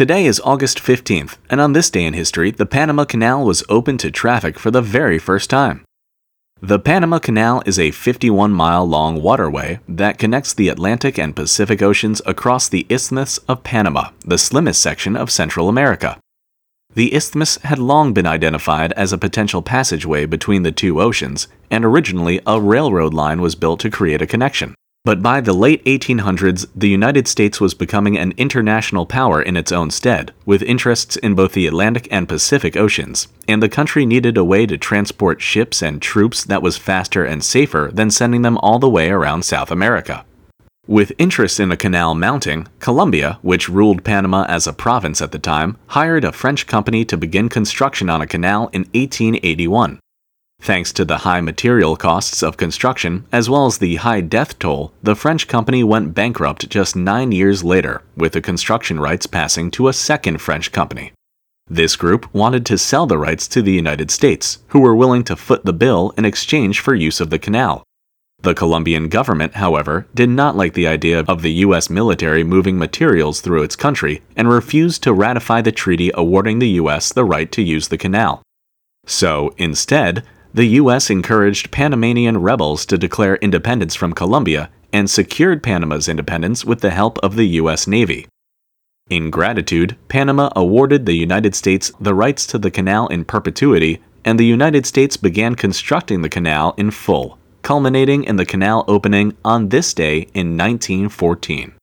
Today is August 15th, and on this day in history, the Panama Canal was opened to traffic for the very first time. The Panama Canal is a 51 mile long waterway that connects the Atlantic and Pacific Oceans across the Isthmus of Panama, the slimmest section of Central America. The isthmus had long been identified as a potential passageway between the two oceans, and originally a railroad line was built to create a connection. But by the late 1800s, the United States was becoming an international power in its own stead, with interests in both the Atlantic and Pacific Oceans, and the country needed a way to transport ships and troops that was faster and safer than sending them all the way around South America. With interest in a canal mounting, Colombia, which ruled Panama as a province at the time, hired a French company to begin construction on a canal in 1881. Thanks to the high material costs of construction, as well as the high death toll, the French company went bankrupt just nine years later, with the construction rights passing to a second French company. This group wanted to sell the rights to the United States, who were willing to foot the bill in exchange for use of the canal. The Colombian government, however, did not like the idea of the U.S. military moving materials through its country and refused to ratify the treaty awarding the U.S. the right to use the canal. So, instead, the U.S. encouraged Panamanian rebels to declare independence from Colombia and secured Panama's independence with the help of the U.S. Navy. In gratitude, Panama awarded the United States the rights to the canal in perpetuity, and the United States began constructing the canal in full, culminating in the canal opening on this day in 1914.